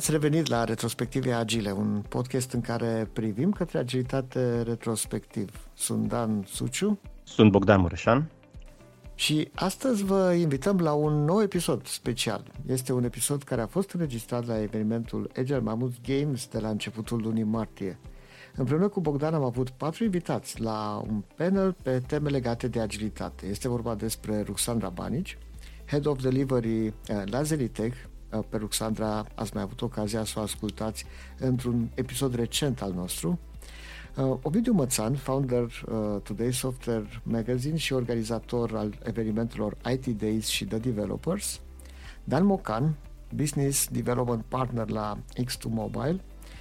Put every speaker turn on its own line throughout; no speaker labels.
ați revenit la Retrospective Agile, un podcast în care privim către agilitate retrospectiv. Sunt Dan Suciu.
Sunt Bogdan Mureșan.
Și astăzi vă invităm la un nou episod special. Este un episod care a fost înregistrat la evenimentul Agile Mammoth Games de la începutul lunii martie. Împreună cu Bogdan am avut patru invitați la un panel pe teme legate de agilitate. Este vorba despre Ruxandra Banici, Head of Delivery uh, la Zelitech, uh, pe Ruxandra ați mai avut ocazia să o ascultați într-un episod recent al nostru. Uh, Ovidiu Mățan, founder uh, Today Software Magazine și organizator al evenimentelor IT Days și The Developers. Dan Mocan, Business Development Partner la X2 Mobile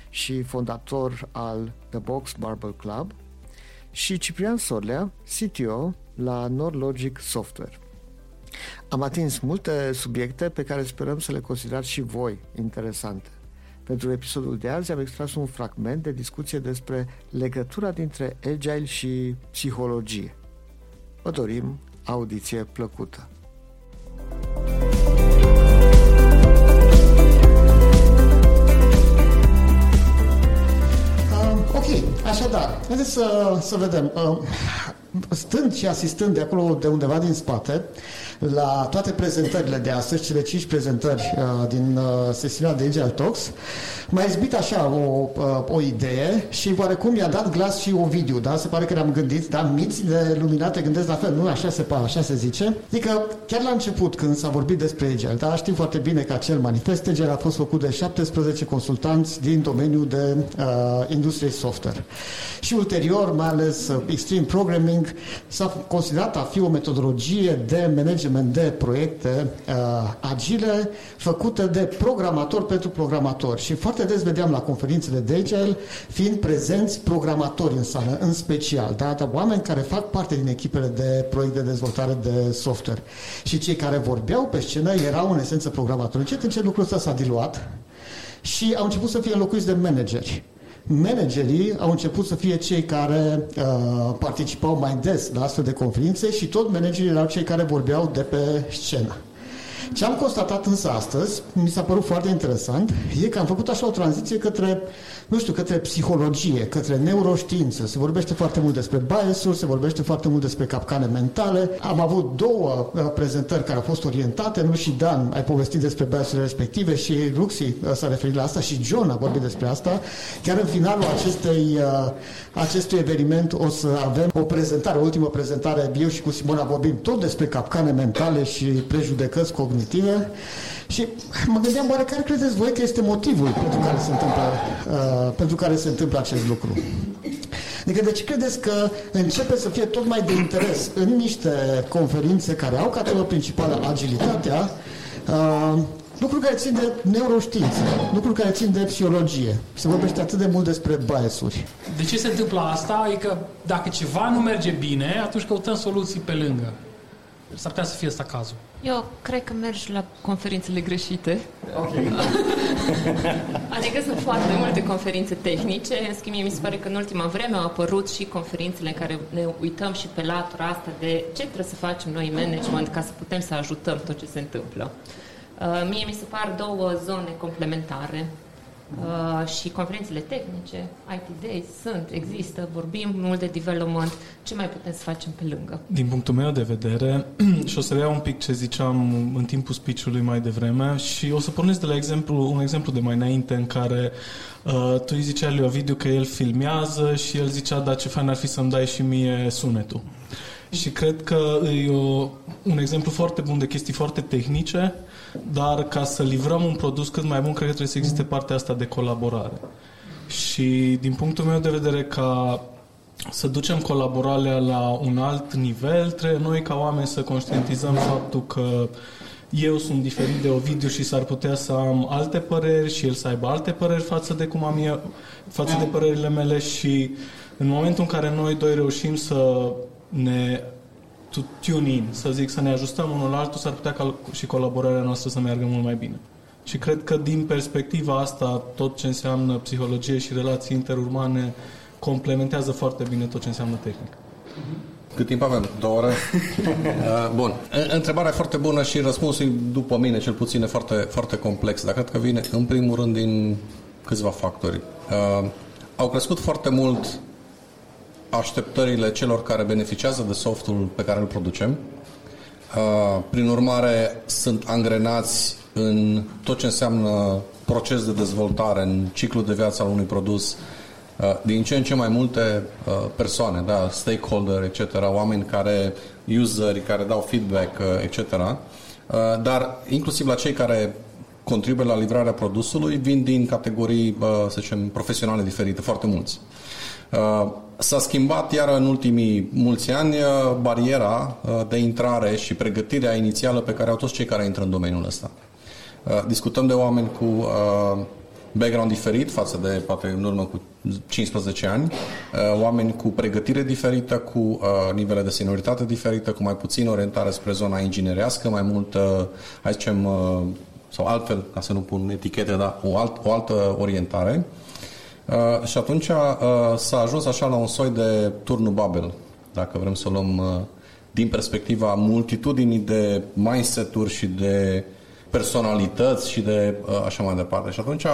și fondator al The Box Barbell Club. Și Ciprian Sorlea, CTO la NordLogic Software. Am atins multe subiecte pe care sperăm să le considerați și voi interesante. Pentru episodul de azi am extras un fragment de discuție despre legătura dintre agile și psihologie. Vă dorim audiție plăcută!
Uh, ok, așadar, haideți să, să vedem. Uh, stând și asistând de acolo, de undeva din spate, la toate prezentările de astăzi, cele cinci prezentări uh, din uh, sesiunea de Agile Talks, m-a izbit așa o, uh, o idee și oarecum i-a dat glas și Ovidiu, da? Se pare că ne-am gândit, da? Mințile luminate gândesc la fel, nu? Așa se, așa se zice. Adică, chiar la început, când s-a vorbit despre Agile, da? Știm foarte bine că acel manifest Agile a fost făcut de 17 consultanți din domeniul de uh, industrie software. Și ulterior, mai ales uh, Extreme Programming, s-a considerat a fi o metodologie de management de proiecte uh, agile făcute de programator pentru programatori. Și foarte des vedeam la conferințele de Agile fiind prezenți programatori în sală, în special, da? Dar oameni care fac parte din echipele de proiect de dezvoltare de software. Și cei care vorbeau pe scenă erau în esență programatori. Încet, încet lucrul ăsta s-a diluat și au început să fie înlocuiți de manageri managerii au început să fie cei care uh, participau mai des la astfel de conferințe și tot managerii erau cei care vorbeau de pe scenă. Ce am constatat însă astăzi, mi s-a părut foarte interesant, e că am făcut așa o tranziție către, nu știu, către psihologie, către neuroștiință. Se vorbește foarte mult despre bias se vorbește foarte mult despre capcane mentale. Am avut două uh, prezentări care au fost orientate, nu și Dan, ai povestit despre bias respective și Ruxi uh, s-a referit la asta și John a vorbit despre asta. Chiar în finalul acestei, uh, acestui eveniment o să avem o prezentare, o ultimă prezentare, eu și cu Simona vorbim tot despre capcane mentale și prejudecăți cognitive cognitive și mă gândeam oare care credeți voi că este motivul pentru care se întâmplă, uh, pentru care se întâmplă acest lucru. Adică de ce credeți că începe să fie tot mai de interes în niște conferințe care au ca temă principală agilitatea, uh, lucruri care țin de neuroștiință, lucruri care țin de psihologie. Se vorbește atât de mult despre biasuri.
De ce se întâmplă asta? E că dacă ceva nu merge bine, atunci căutăm soluții pe lângă. S-ar putea să fie asta cazul.
Eu cred că mergi la conferințele greșite. Ok. adică sunt foarte multe conferințe tehnice. În schimb, mi se pare că în ultima vreme au apărut și conferințele în care ne uităm și pe latura asta de ce trebuie să facem noi management ca să putem să ajutăm tot ce se întâmplă. Uh, mie mi se par două zone complementare Uh, și conferințele tehnice, IT Days, sunt, există, vorbim mult de development, ce mai putem să facem pe lângă?
Din punctul meu de vedere, și o să reiau un pic ce ziceam în timpul speech-ului mai devreme și o să pornesc de la exemplu, un exemplu de mai înainte în care uh, tu îi zicea lui Ovidiu că el filmează și el zicea, da, ce fain ar fi să-mi dai și mie sunetul. Și cred că e o, un exemplu foarte bun de chestii foarte tehnice, dar ca să livrăm un produs cât mai bun, cred că trebuie să existe partea asta de colaborare. Și din punctul meu de vedere, ca să ducem colaborarea la un alt nivel, trebuie noi ca oameni să conștientizăm faptul că eu sunt diferit de Ovidiu și s-ar putea să am alte păreri și el să aibă alte păreri față de cum am eu, față de părerile mele și în momentul în care noi doi reușim să ne to tune in, să zic, să ne ajustăm unul la altul, s-ar putea ca și colaborarea noastră să meargă mult mai bine. Și cred că din perspectiva asta, tot ce înseamnă psihologie și relații interurmane complementează foarte bine tot ce înseamnă tehnică.
Cât timp avem? Două ore? Uh, bun. Întrebarea e foarte bună și răspunsul, după mine, cel puțin, e foarte, foarte complex. Dar cred că vine, în primul rând, din câțiva factori. Uh, au crescut foarte mult așteptările celor care beneficiază de softul pe care îl producem. Uh, prin urmare, sunt angrenați în tot ce înseamnă proces de dezvoltare, în ciclul de viață al unui produs, uh, din ce în ce mai multe uh, persoane, da, stakeholder, etc., oameni care, useri, care dau feedback, etc., dar inclusiv la cei care contribuie la livrarea produsului vin din categorii, să zicem, profesionale diferite, foarte mulți. S-a schimbat iar în ultimii mulți ani bariera de intrare și pregătirea inițială pe care au toți cei care intră în domeniul ăsta. Uh, discutăm de oameni cu uh, background diferit față de poate în urmă cu 15 ani, uh, oameni cu pregătire diferită, cu nivele de senioritate diferită, cu mai puțin orientare spre zona inginerească, mai mult, hai zicem, sau altfel, ca să nu pun etichete, dar o, alt, o altă orientare. Uh, și atunci uh, s-a ajuns așa la un soi de turnul Babel, dacă vrem să o luăm uh, din perspectiva multitudinii de mindset-uri și de uh, personalități și de uh, așa mai departe. Și atunci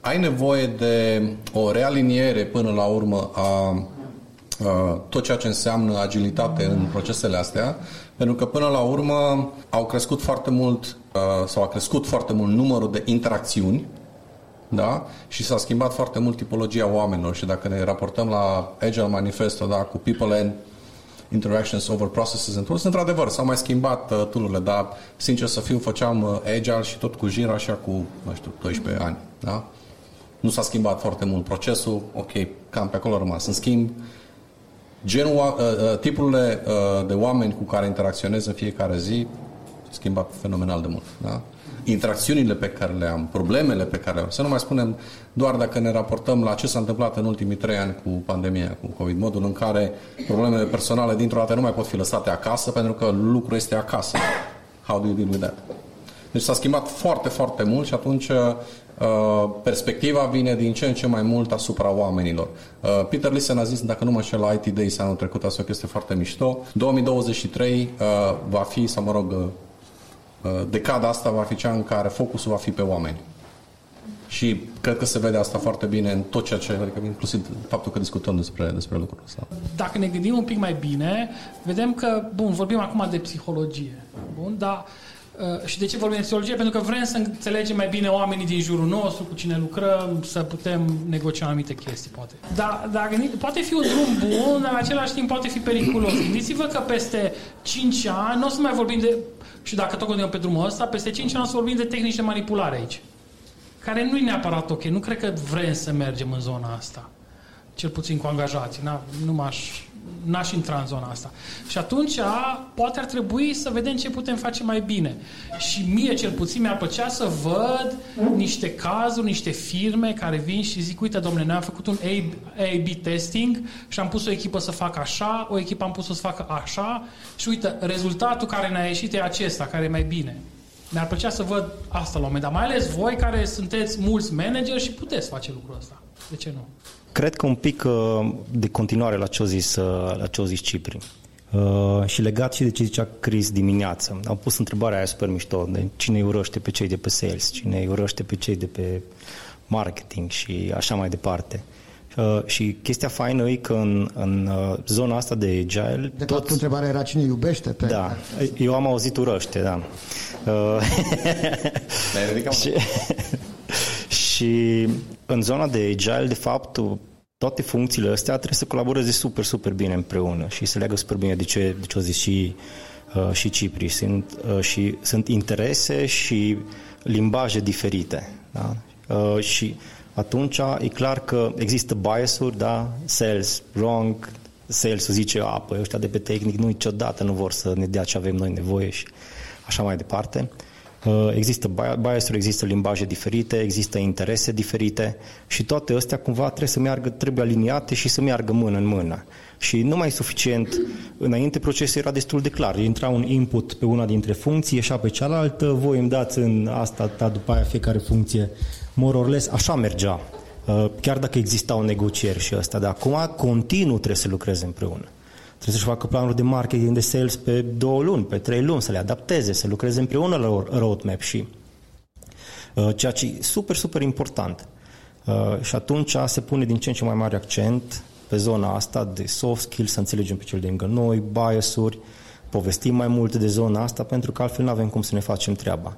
ai nevoie de o realiniere până la urmă a uh, tot ceea ce înseamnă agilitate în procesele astea, pentru că până la urmă au crescut foarte mult uh, sau a crescut foarte mult numărul de interacțiuni da? și s-a schimbat foarte mult tipologia oamenilor și dacă ne raportăm la Agile Manifesto da? cu People and interactions over processes and tools. Într-adevăr, s-au mai schimbat uh, tool dar sincer să fiu, făceam uh, Agile și tot cu Jira așa cu, nu știu, 12 ani. Da? Nu s-a schimbat foarte mult procesul, ok, cam pe acolo a rămas. În schimb, genul, uh, uh, tipurile uh, de oameni cu care interacționez în fiecare zi schimbat fenomenal de mult. Da? interacțiunile pe care le am, problemele pe care le am. Să nu mai spunem doar dacă ne raportăm la ce s-a întâmplat în ultimii trei ani cu pandemia, cu COVID, modul în care problemele personale dintr-o dată nu mai pot fi lăsate acasă pentru că lucrul este acasă. How do you deal with that? Deci s-a schimbat foarte, foarte mult și atunci uh, perspectiva vine din ce în ce mai mult asupra oamenilor. Uh, Peter Listen a zis, dacă nu mă știu, la IT Days anul trecut, asta o chestie foarte mișto. 2023 uh, va fi, sau mă rog, Uh, decada asta va fi cea în care focusul va fi pe oameni. Și cred că se vede asta foarte bine în tot ceea ce, adică inclusiv faptul că discutăm despre, despre lucrul ăsta.
Dacă ne gândim un pic mai bine, vedem că, bun, vorbim acum de psihologie, bun, dar Uh, și de ce vorbim de psihologie? Pentru că vrem să înțelegem mai bine oamenii din jurul nostru, cu cine lucrăm, să putem negocia anumite chestii, poate. Dar, dar poate fi un drum bun, dar în același timp poate fi periculos. Gândiți-vă că peste 5 ani nu o să mai vorbim de și dacă tot continuăm pe drumul ăsta, peste 5 ani o să vorbim de tehnici de manipulare aici. Care nu e neapărat ok. Nu cred că vrem să mergem în zona asta. Cel puțin cu angajații. Na, nu m-aș, n-aș intra în zona asta. Și atunci, poate ar trebui să vedem ce putem face mai bine. Și mie, cel puțin, mi-ar plăcea să văd niște cazuri, niște firme care vin și zic, uite, domnule, noi am făcut un A-B testing și am pus o echipă să facă așa, o echipă am pus să facă așa și uite, rezultatul care ne-a ieșit e acesta, care e mai bine. Mi-ar plăcea să văd asta la un moment dat, mai ales voi care sunteți mulți manageri și puteți face lucrul ăsta. De ce nu?
Cred că un pic uh, de continuare la ce a zis, uh, la ce a zis Cipri. Uh, și legat și de ce zicea Chris dimineață. Am pus întrebarea aia super mișto, de cine îi urăște pe cei de pe sales, cine îi urăște pe cei de pe marketing și așa mai departe. Uh, și chestia faină e că în, în uh, zona asta de agile...
De fapt, întrebarea era cine iubește pe...
Da, eu am auzit urăște, da. Uh, și, și în zona de agile, de fapt, toate funcțiile astea trebuie să colaboreze super, super bine împreună și să leagă super bine de ce, de ce o zis și, uh, și Cipri. Sunt, uh, și sunt interese și limbaje diferite. Da? Uh, și atunci e clar că există bias-uri, da? Sales, wrong, sales zice, a, păi ăștia de pe tehnic nu niciodată nu vor să ne dea ce avem noi nevoie și așa mai departe. Uh, există bias există limbaje diferite, există interese diferite și toate astea cumva trebuie să meargă, trebuie aliniate și să meargă mână în mână. Și nu mai e suficient, înainte procesul era destul de clar, intra un input pe una dintre funcții, ieșea pe cealaltă, voi îmi dați în asta, ta, după aia fiecare funcție, more or less, așa mergea. Uh, chiar dacă exista o negociere și asta, dar acum continuu trebuie să lucreze împreună. Trebuie să-și facă planuri de marketing, de sales pe două luni, pe trei luni, să le adapteze, să lucreze împreună la roadmap și uh, ceea ce e super, super important. Uh, și atunci se pune din ce în ce mai mare accent pe zona asta de soft skills, să înțelegem pe cel de lângă noi, bias-uri, povestim mai mult de zona asta, pentru că altfel nu avem cum să ne facem treaba.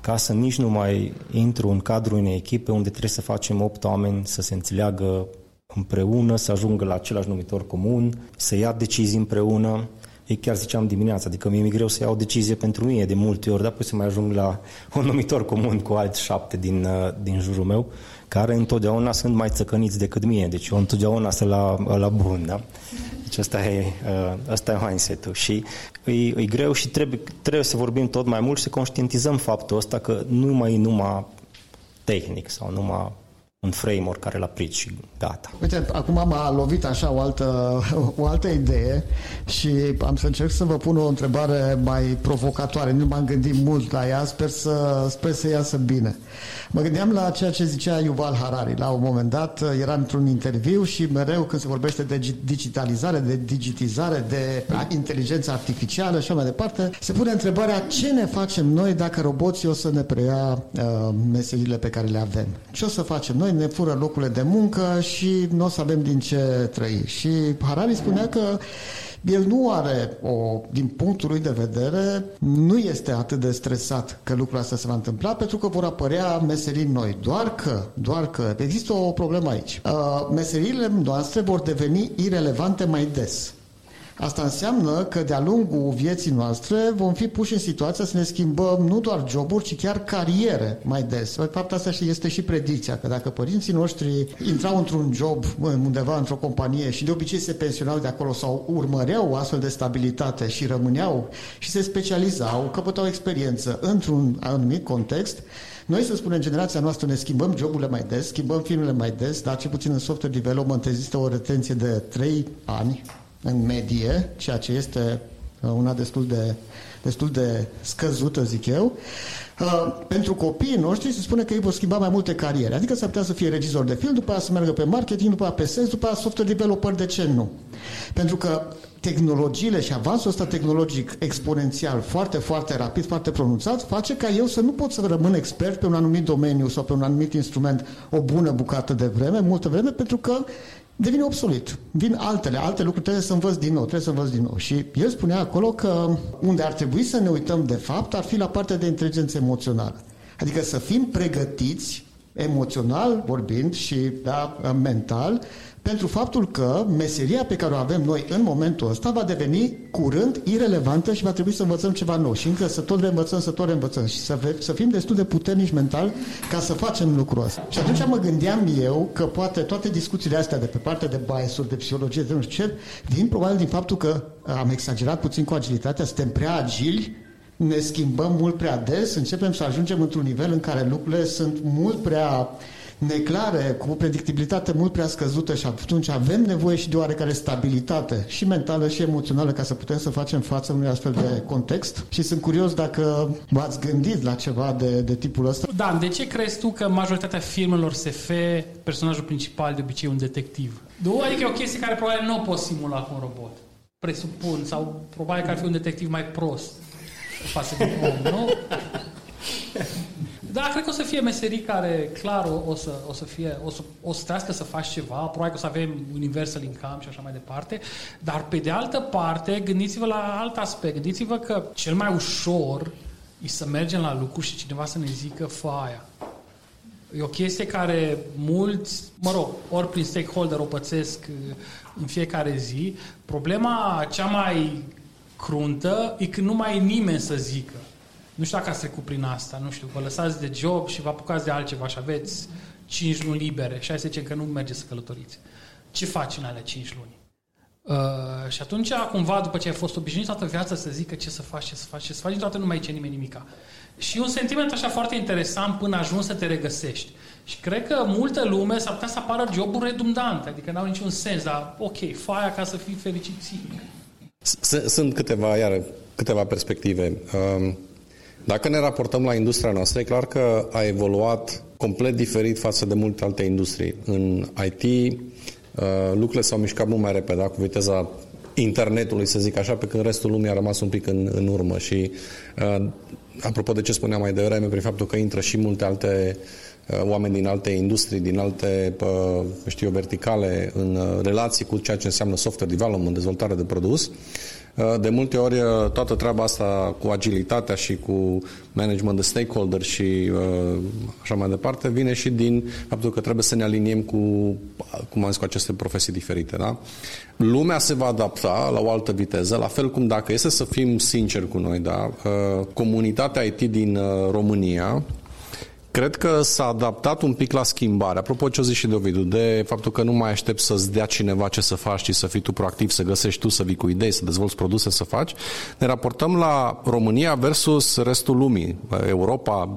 Ca să nici nu mai intru în cadrul unei echipe unde trebuie să facem 8 oameni să se înțeleagă împreună, să ajungă la același numitor comun, să ia decizii împreună. Ei chiar ziceam dimineața, adică mi-e greu să iau o decizie pentru mine de multe ori, dar apoi să mai ajung la un numitor comun cu alți șapte din, uh, din jurul meu, care întotdeauna sunt mai țăcăniți decât mine, deci eu întotdeauna sunt la, la bun, da? Deci asta e, uh, asta e mindset-ul și e, e greu și trebuie, trebuie să vorbim tot mai mult și să conștientizăm faptul ăsta că nu mai e numai tehnic sau numai un framework care îl aplici și gata.
Uite, acum m-a lovit așa o altă, o altă idee și am să încerc să vă pun o întrebare mai provocatoare. Nu m-am gândit mult la ea, sper să, sper să iasă bine. Mă gândeam la ceea ce zicea Yuval Harari. La un moment dat era într-un interviu și mereu când se vorbește de digitalizare, de digitizare, de inteligență artificială și mai departe, se pune întrebarea ce ne facem noi dacă roboții o să ne preia uh, meserile pe care le avem. Ce o să facem noi? Ne fură locurile de muncă și nu o să avem din ce trăi. Și Harari spunea că el nu are, o, din punctul lui de vedere, nu este atât de stresat că lucrul ăsta se va întâmpla pentru că vor apărea meserii noi. Doar că, doar că există o problemă aici. Uh, meseriile noastre vor deveni irelevante mai des. Asta înseamnă că de-a lungul vieții noastre vom fi puși în situația să ne schimbăm nu doar joburi, ci chiar cariere mai des. De fapt, asta este și predicția, că dacă părinții noștri intrau într-un job undeva într-o companie și de obicei se pensionau de acolo sau urmăreau o astfel de stabilitate și rămâneau și se specializau, căpătau experiență într-un anumit context, noi, să spunem, generația noastră ne schimbăm joburile mai des, schimbăm filmele mai des, dar ce puțin în software development există o retenție de 3 ani, în medie, ceea ce este uh, una destul de, destul de scăzută, zic eu. Uh, pentru copiii noștri se spune că ei vor schimba mai multe cariere. Adică s-ar putea să fie regizor de film, după aceea să meargă pe marketing, după aceea pe sales, după aceea software developer, de ce nu? Pentru că tehnologiile și avansul ăsta tehnologic exponențial, foarte, foarte rapid, foarte pronunțat, face ca eu să nu pot să rămân expert pe un anumit domeniu sau pe un anumit instrument o bună bucată de vreme, multă vreme, pentru că devine obsolet. Vin altele, alte lucruri, trebuie să învăț din nou, trebuie să învăț din nou. Și el spunea acolo că unde ar trebui să ne uităm de fapt ar fi la partea de inteligență emoțională. Adică să fim pregătiți emoțional vorbind și da, mental pentru faptul că meseria pe care o avem noi în momentul ăsta va deveni curând irelevantă și va trebui să învățăm ceva nou și încă să tot reînvățăm, să tot reînvățăm și să, să fim destul de puternici mental ca să facem lucrul ăsta. Și atunci mă gândeam eu că poate toate discuțiile astea de pe partea de bias de psihologie, de nu știu ce, vin probabil din faptul că am exagerat puțin cu agilitatea, suntem prea agili ne schimbăm mult prea des, începem să ajungem într-un nivel în care lucrurile sunt mult prea neclare, cu o predictibilitate mult prea scăzută și atunci avem nevoie și de oarecare stabilitate și mentală și emoțională ca să putem să facem față unui astfel de context și sunt curios dacă v-ați gândit la ceva de, de tipul ăsta.
Dan, de ce crezi tu că majoritatea filmelor SF, personajul principal de obicei un detectiv? Nu, adică e o chestie care probabil nu o poți simula cu un robot. Presupun, sau probabil că ar fi un detectiv mai prost față de om, nu? Da, cred că o să fie meserii care, clar, o, o, să, o să fie, o să, o să trească să faci ceva, probabil că o să avem universal income și așa mai departe, dar pe de altă parte, gândiți-vă la alt aspect, gândiți-vă că cel mai ușor e să mergem la lucruri și cineva să ne zică faia. E o chestie care mulți, mă rog, ori prin stakeholder o pățesc uh, în fiecare zi. Problema cea mai cruntă e că nu mai e nimeni să zică. Nu știu dacă ați trecut prin asta, nu știu, vă lăsați de job și vă apucați de altceva și aveți 5 luni libere și hai să zicem că nu mergeți să călătoriți. Ce faci în alea 5 luni? Uh, și atunci, cumva, după ce ai fost obișnuit toată viața să zică ce să faci, ce să faci, ce să faci, toată nu mai ce nimeni nimica. Și un sentiment așa foarte interesant până ajungi să te regăsești. Și cred că multă lume s-ar putea să apară joburi redundante, adică n-au niciun sens, dar ok, faia ca să fii fericit
Sunt câteva, iară, câteva perspective. Um, dacă ne raportăm la industria noastră, e clar că a evoluat complet diferit față de multe alte industrii. În IT, uh, lucrurile s-au mișcat mult mai repede, cu viteza internetului, să zic așa, pe când restul lumii a rămas un pic în, în urmă și uh, apropo de ce spuneam mai devreme, prin faptul că intră și multe alte uh, oameni din alte industrii, din alte, uh, știu eu, verticale în uh, relații cu ceea ce înseamnă software development, dezvoltare de produs, Uh, de multe ori uh, toată treaba asta cu agilitatea și cu management de stakeholder și uh, așa mai departe vine și din faptul că trebuie să ne aliniem cu, cum am zis, cu aceste profesii diferite. Da? Lumea se va adapta la o altă viteză, la fel cum dacă este să fim sinceri cu noi, da? comunitatea IT din România Cred că s-a adaptat un pic la schimbare. Apropo ce o zici și de Ovidiu, de faptul că nu mai aștept să-ți dea cineva ce să faci, ci să fii tu proactiv, să găsești tu, să vii cu idei, să dezvolți produse, să faci. Ne raportăm la România versus restul lumii. Europa,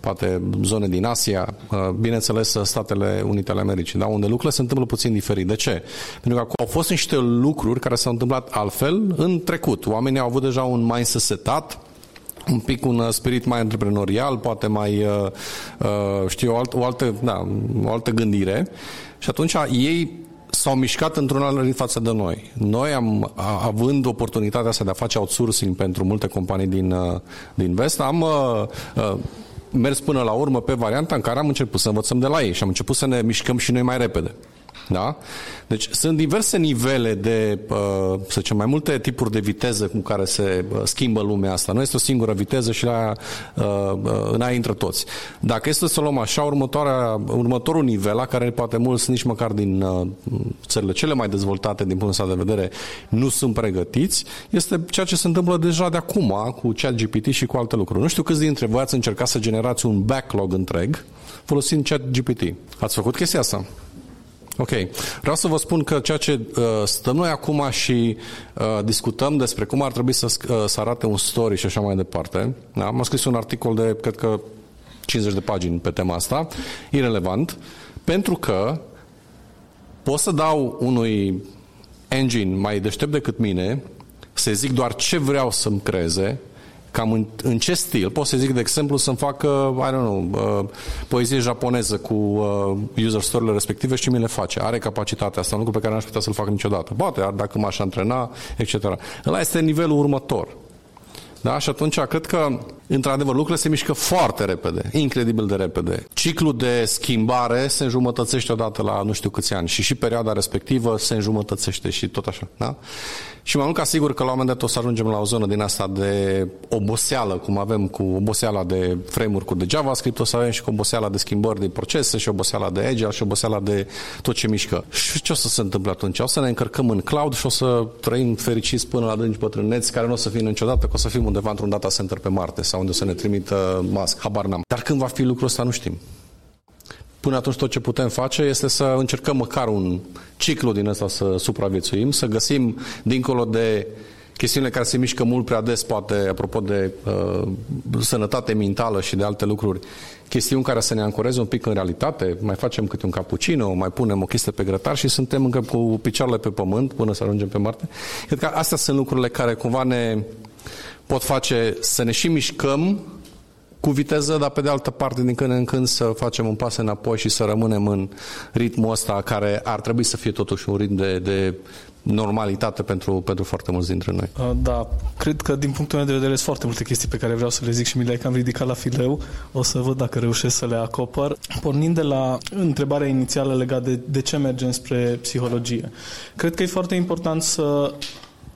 poate zone din Asia, bineînțeles Statele Unite ale Americii, da? unde lucrurile se întâmplă puțin diferit. De ce? Pentru că au fost niște lucruri care s-au întâmplat altfel în trecut. Oamenii au avut deja un mindset setat, un pic un uh, spirit mai antreprenorial, poate mai, uh, uh, știu, o, alt, o, altă, da, o altă gândire. Și atunci ei s-au mișcat într-un alt ritm față de noi. Noi am, având oportunitatea asta de a face outsourcing pentru multe companii din, din vest, am uh, mers până la urmă pe varianta în care am început să învățăm de la ei și am început să ne mișcăm și noi mai repede. Da? Deci sunt diverse nivele de, uh, să zicem, mai multe tipuri de viteză cu care se uh, schimbă lumea asta. Nu este o singură viteză și la, uh, în aia intră toți. Dacă este să luăm așa, următoarea, următorul nivel, la care poate mulți nici măcar din țările cele mai dezvoltate din punctul ăsta de vedere nu sunt pregătiți, este ceea ce se întâmplă deja de acum cu ChatGPT și cu alte lucruri. Nu știu câți dintre voi ați încercat să generați un backlog întreg folosind ChatGPT. Ați făcut chestia asta? Ok. Vreau să vă spun că ceea ce uh, stăm noi acum și uh, discutăm despre cum ar trebui să, uh, să arate un story și așa mai departe, da? am scris un articol de, cred că, 50 de pagini pe tema asta, irrelevant, pentru că pot să dau unui engine mai deștept decât mine să zic doar ce vreau să-mi creeze cam în, în ce stil. Pot să zic, de exemplu, să-mi facă, I don't know, uh, poezie japoneză cu uh, user story-urile respective și mi le face. Are capacitatea asta, un lucru pe care n-aș putea să-l fac niciodată. Poate, dacă m-aș antrena, etc. Ăla este nivelul următor. Da? Și atunci cred că, într-adevăr, lucrurile se mișcă foarte repede, incredibil de repede. Ciclul de schimbare se înjumătățește odată la nu știu câți ani și și perioada respectivă se înjumătățește și tot așa. Da? Și mai mult ca sigur că la un moment dat o să ajungem la o zonă din asta de oboseală, cum avem cu oboseala de frame cu de JavaScript, o să avem și cu oboseala de schimbări de procese și oboseala de Agile și oboseala de tot ce mișcă. Și ce o să se întâmple atunci? O să ne încărcăm în cloud și o să trăim fericiți până la adânci bătrâneți care nu o să fie niciodată, că o să fim undeva într-un data center pe Marte sau unde o să ne trimită mask. Habar n-am. Dar când va fi lucrul ăsta nu știm. Până atunci tot ce putem face este să încercăm măcar un ciclu din ăsta să supraviețuim, să găsim dincolo de chestiunile care se mișcă mult prea des, poate apropo de uh, sănătate mentală și de alte lucruri, chestiuni care să ne ancoreze un pic în realitate, mai facem câte un cappuccino, mai punem o chestie pe grătar și suntem încă cu picioarele pe pământ până să ajungem pe Marte. Cred că astea sunt lucrurile care cumva ne pot face să ne și mișcăm cu viteză, dar pe de altă parte din când în când să facem un pas înapoi și să rămânem în ritmul ăsta care ar trebui să fie totuși un ritm de, de normalitate pentru, pentru foarte mulți dintre noi.
Uh, da, cred că din punctul meu de vedere sunt foarte multe chestii pe care vreau să le zic și mi le-ai cam ridicat la fileu. O să văd dacă reușesc să le acopăr. Pornind de la întrebarea inițială legată de, de ce mergem spre psihologie. Cred că e foarte important să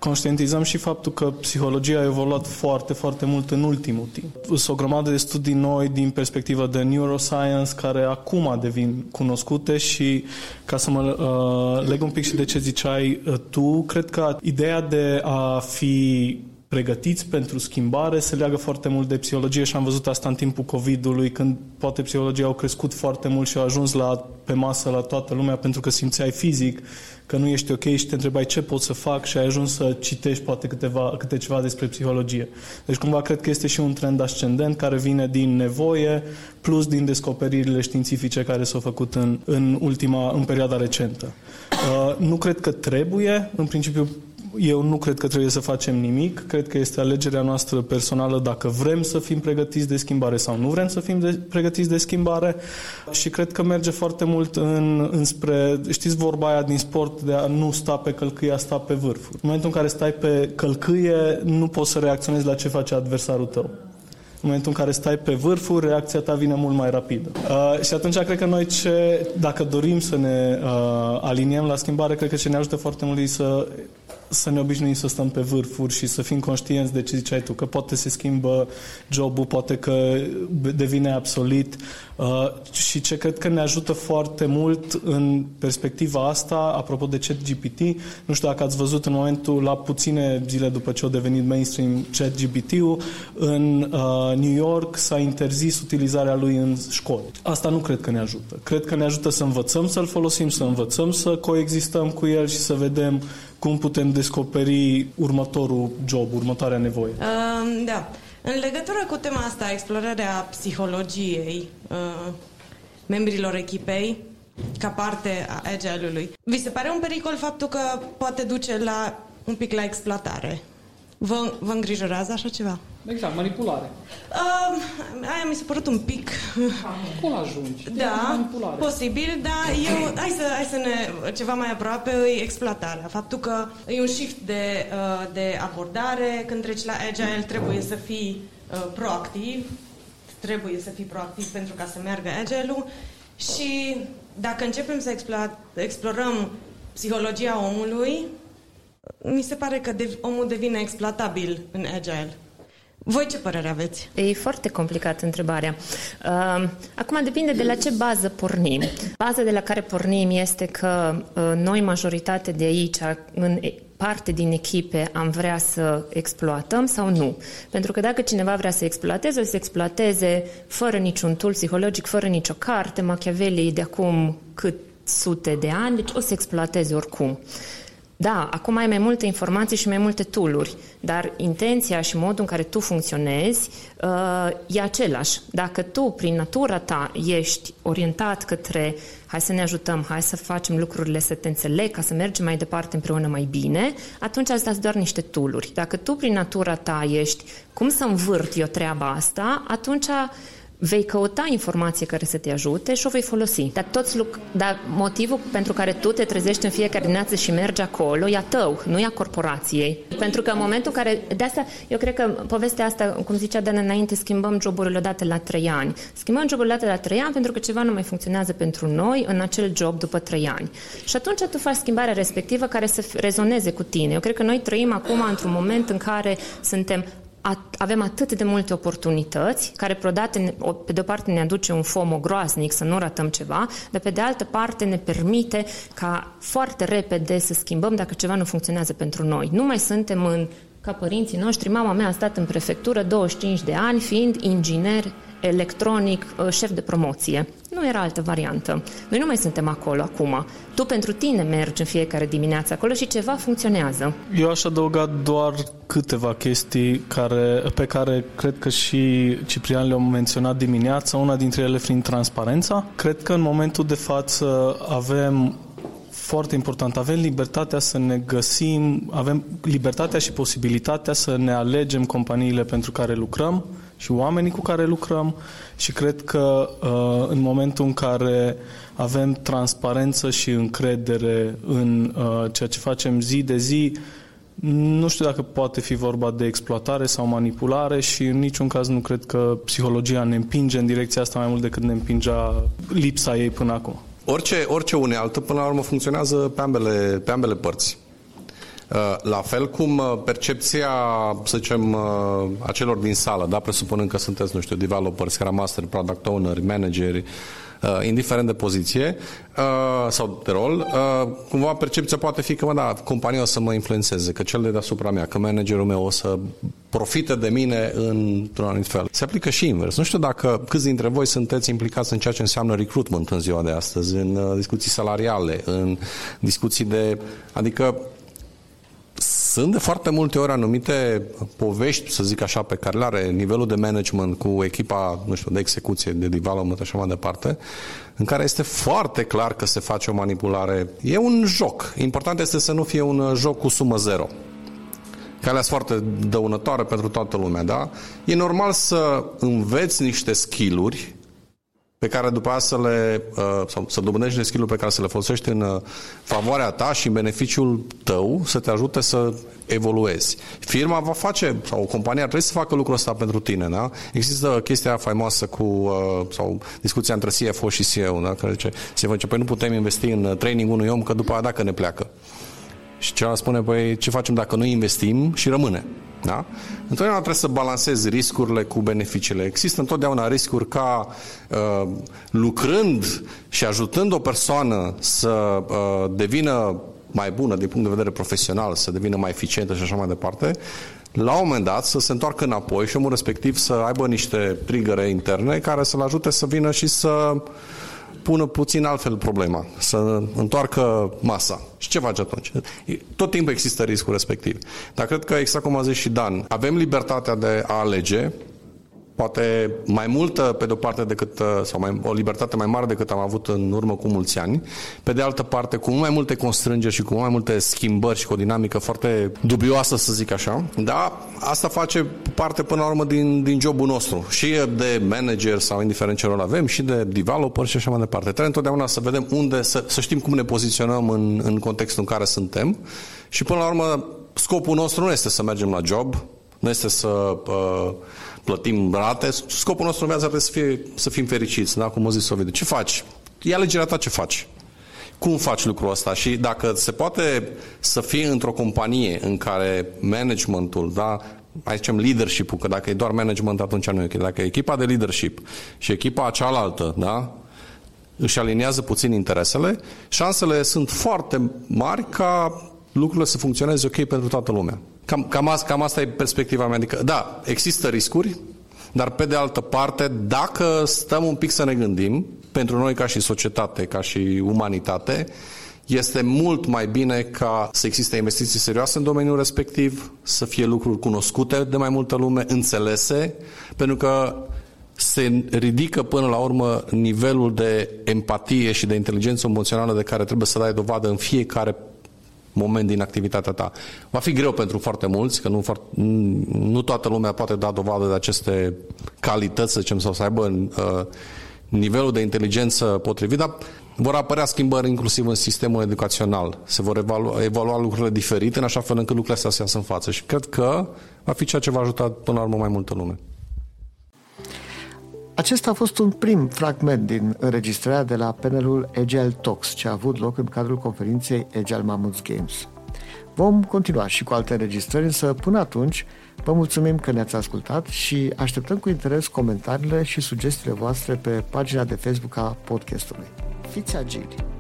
conștientizăm și faptul că psihologia a evoluat foarte, foarte mult în ultimul timp. Sunt o grămadă de studii noi din perspectiva de neuroscience care acum devin cunoscute și ca să mă uh, leg un pic și de ce ziceai uh, tu, cred că ideea de a fi pregătiți pentru schimbare se leagă foarte mult de psihologie și am văzut asta în timpul COVID-ului, când poate psihologia au crescut foarte mult și au ajuns la, pe masă la toată lumea pentru că simțeai fizic că nu ești ok și te întrebai ce pot să fac și ai ajuns să citești poate câteva, câte ceva despre psihologie. Deci cumva cred că este și un trend ascendent care vine din nevoie plus din descoperirile științifice care s-au făcut în, în ultima, în perioada recentă. Uh, nu cred că trebuie, în principiu eu nu cred că trebuie să facem nimic, cred că este alegerea noastră personală dacă vrem să fim pregătiți de schimbare sau nu vrem să fim de, pregătiți de schimbare și cred că merge foarte mult în, înspre, știți vorba aia din sport de a nu sta pe călcâie, a sta pe vârfuri. În momentul în care stai pe călcâie, nu poți să reacționezi la ce face adversarul tău. În momentul în care stai pe vârfuri, reacția ta vine mult mai rapidă. Uh, și atunci cred că noi ce, dacă dorim să ne uh, aliniem la schimbare, cred că ce ne ajută foarte mult e să să ne obișnuim să stăm pe vârfuri și să fim conștienți de ce ziceai tu, că poate se schimbă jobul, poate că devine obsolit uh, și ce cred că ne ajută foarte mult în perspectiva asta, apropo de ChatGPT, nu știu dacă ați văzut în momentul, la puține zile după ce a devenit mainstream ChatGPT-ul, în uh, New York s-a interzis utilizarea lui în școli. Asta nu cred că ne ajută. Cred că ne ajută să învățăm să-l folosim, să învățăm să coexistăm cu el și să vedem cum putem descoperi următorul job, următoarea nevoie?
Uh, da. În legătură cu tema asta, explorarea psihologiei uh, membrilor echipei, ca parte a agile-ului, vi se pare un pericol faptul că poate duce la un pic la exploatare? Vă, vă îngrijorează așa ceva?
Exact, manipulare.
Uh, aia mi s-a părut un pic...
Acolo ajungi.
Da,
manipulare.
posibil, dar eu, hai să, hai să ne, ceva mai aproape, e exploatarea. Faptul că e un shift de, uh, de abordare, când treci la agile trebuie să fii uh, proactiv, trebuie să fii proactiv pentru ca să meargă agile-ul și dacă începem să explorăm psihologia omului, mi se pare că de, omul devine exploatabil în agile. Voi ce părere aveți?
E foarte complicat întrebarea. Uh, acum depinde de la ce bază pornim. Baza de la care pornim este că uh, noi, majoritate de aici, în parte din echipe am vrea să exploatăm sau nu. Pentru că dacă cineva vrea să exploateze, o să exploateze fără niciun tool psihologic, fără nicio carte, Machiavelli de acum cât sute de ani, deci o să exploateze oricum. Da, acum ai mai multe informații și mai multe tooluri, dar intenția și modul în care tu funcționezi uh, e același. Dacă tu, prin natura ta, ești orientat către hai să ne ajutăm, hai să facem lucrurile să te înțeleg, ca să mergem mai departe împreună mai bine, atunci îți dați doar niște tooluri. Dacă tu, prin natura ta, ești cum să învârt eu treaba asta, atunci vei căuta informație care să te ajute și o vei folosi. Dar, toți luc- dar motivul pentru care tu te trezești în fiecare dimineață și mergi acolo e a tău, nu e a corporației. Pentru că în momentul în care... De asta, eu cred că povestea asta, cum zicea Dan înainte, schimbăm joburile odată la trei ani. Schimbăm joburile odată la trei ani pentru că ceva nu mai funcționează pentru noi în acel job după trei ani. Și atunci tu faci schimbarea respectivă care să rezoneze cu tine. Eu cred că noi trăim acum într-un moment în care suntem avem atât de multe oportunități, care pe de o parte ne aduce un fomo groaznic să nu ratăm ceva, dar pe de altă parte ne permite ca foarte repede să schimbăm dacă ceva nu funcționează pentru noi. Nu mai suntem în ca părinții noștri. Mama mea a stat în prefectură 25 de ani, fiind inginer electronic, uh, șef de promoție. Nu era altă variantă. Noi nu mai suntem acolo acum. Tu pentru tine mergi în fiecare dimineață acolo și ceva funcționează.
Eu aș adăuga doar câteva chestii care, pe care cred că și Ciprian le-a menționat dimineața, una dintre ele fiind transparența. Cred că în momentul de față avem foarte important. Avem libertatea să ne găsim, avem libertatea și posibilitatea să ne alegem companiile pentru care lucrăm și oamenii cu care lucrăm și cred că uh, în momentul în care avem transparență și încredere în uh, ceea ce facem zi de zi, nu știu dacă poate fi vorba de exploatare sau manipulare și în niciun caz nu cred că psihologia ne împinge în direcția asta mai mult decât ne împingea lipsa ei până acum.
Orice, orice unealtă, până la urmă, funcționează pe ambele, pe ambele părți. Uh, la fel cum uh, percepția, să zicem, uh, a celor din sală, da, presupunând că sunteți, nu știu, developers, Scrum Master, Product Owner, manageri, indiferent de poziție sau de rol, cumva percepția poate fi că, mă, da, compania o să mă influențeze, că cel de deasupra mea, că managerul meu o să profite de mine într-un anumit fel. Se aplică și invers. Nu știu dacă câți dintre voi sunteți implicați în ceea ce înseamnă recruitment în ziua de astăzi, în discuții salariale, în discuții de... Adică sunt de foarte multe ori anumite povești, să zic așa, pe care le are nivelul de management cu echipa, nu știu, de execuție, de development, așa mai departe, în care este foarte clar că se face o manipulare. E un joc. Important este să nu fie un joc cu sumă zero. care sunt foarte dăunătoare pentru toată lumea, da? E normal să înveți niște skill-uri pe care după aceea să le, uh, sau să dobândești de skill pe care să le folosești în uh, favoarea ta și în beneficiul tău să te ajute să evoluezi. Firma va face, sau o companie ar trebui să facă lucrul ăsta pentru tine, da? Există chestia faimoasă cu, uh, sau discuția între CFO și CEO, da? Care zice, se face, păi nu putem investi în training unui om, că după aia dacă ne pleacă. Și celălalt spune, păi ce facem dacă nu investim și rămâne? Da? Întotdeauna trebuie să balancezi riscurile cu beneficiile. Există întotdeauna riscuri ca uh, lucrând și ajutând o persoană să uh, devină mai bună din punct de vedere profesional, să devină mai eficientă și așa mai departe, la un moment dat să se întoarcă înapoi și omul respectiv să aibă niște trigăre interne care să-l ajute să vină și să uh, pună puțin altfel problema, să întoarcă masa. Și ce faci atunci? Tot timpul există riscul respectiv. Dar cred că, exact cum a zis și Dan, avem libertatea de a alege poate mai multă pe de-o parte decât, uh, sau mai, o libertate mai mare decât am avut în urmă cu mulți ani. Pe de altă parte, cu mai multe constrângeri și cu mai multe schimbări și cu o dinamică foarte dubioasă, să zic așa. Da, asta face parte până la urmă din, din jobul nostru. Și de manager sau indiferent ce rol avem, și de developer și așa mai departe. Trebuie întotdeauna să vedem unde, să, să știm cum ne poziționăm în, în contextul în care suntem și până la urmă scopul nostru nu este să mergem la job, nu este să uh, plătim rate, scopul nostru în viață trebuie să, fie, să fim fericiți, da? cum a zis Ovidiu. Ce faci? E alegerea ta ce faci. Cum faci lucrul ăsta? Și dacă se poate să fie într-o companie în care managementul, da, mai zicem leadership-ul, că dacă e doar management, atunci nu e ok. Dacă e echipa de leadership și echipa cealaltă, da, își aliniază puțin interesele, șansele sunt foarte mari ca lucrurile să funcționeze ok pentru toată lumea. Cam, cam, asta, cam asta e perspectiva mea. Adică, da, există riscuri, dar pe de altă parte, dacă stăm un pic să ne gândim, pentru noi ca și societate, ca și umanitate, este mult mai bine ca să existe investiții serioase în domeniul respectiv, să fie lucruri cunoscute de mai multă lume, înțelese, pentru că se ridică până la urmă nivelul de empatie și de inteligență emoțională de care trebuie să dai dovadă în fiecare moment din activitatea ta. Va fi greu pentru foarte mulți, că nu, foarte, nu toată lumea poate da dovadă de aceste calități, să zicem, sau să aibă uh, nivelul de inteligență potrivit, dar vor apărea schimbări inclusiv în sistemul educațional. Se vor evalua, evalua lucrurile diferite în așa fel încât lucrurile astea să iasă în față. Și cred că va fi ceea ce va ajuta până la urmă mai multă lume.
Acesta a fost un prim fragment din înregistrarea de la panelul Agile Talks, ce a avut loc în cadrul conferinței Agile Mammoth Games. Vom continua și cu alte înregistrări, însă până atunci vă mulțumim că ne-ați ascultat și așteptăm cu interes comentariile și sugestiile voastre pe pagina de Facebook a podcastului. Fiți agili!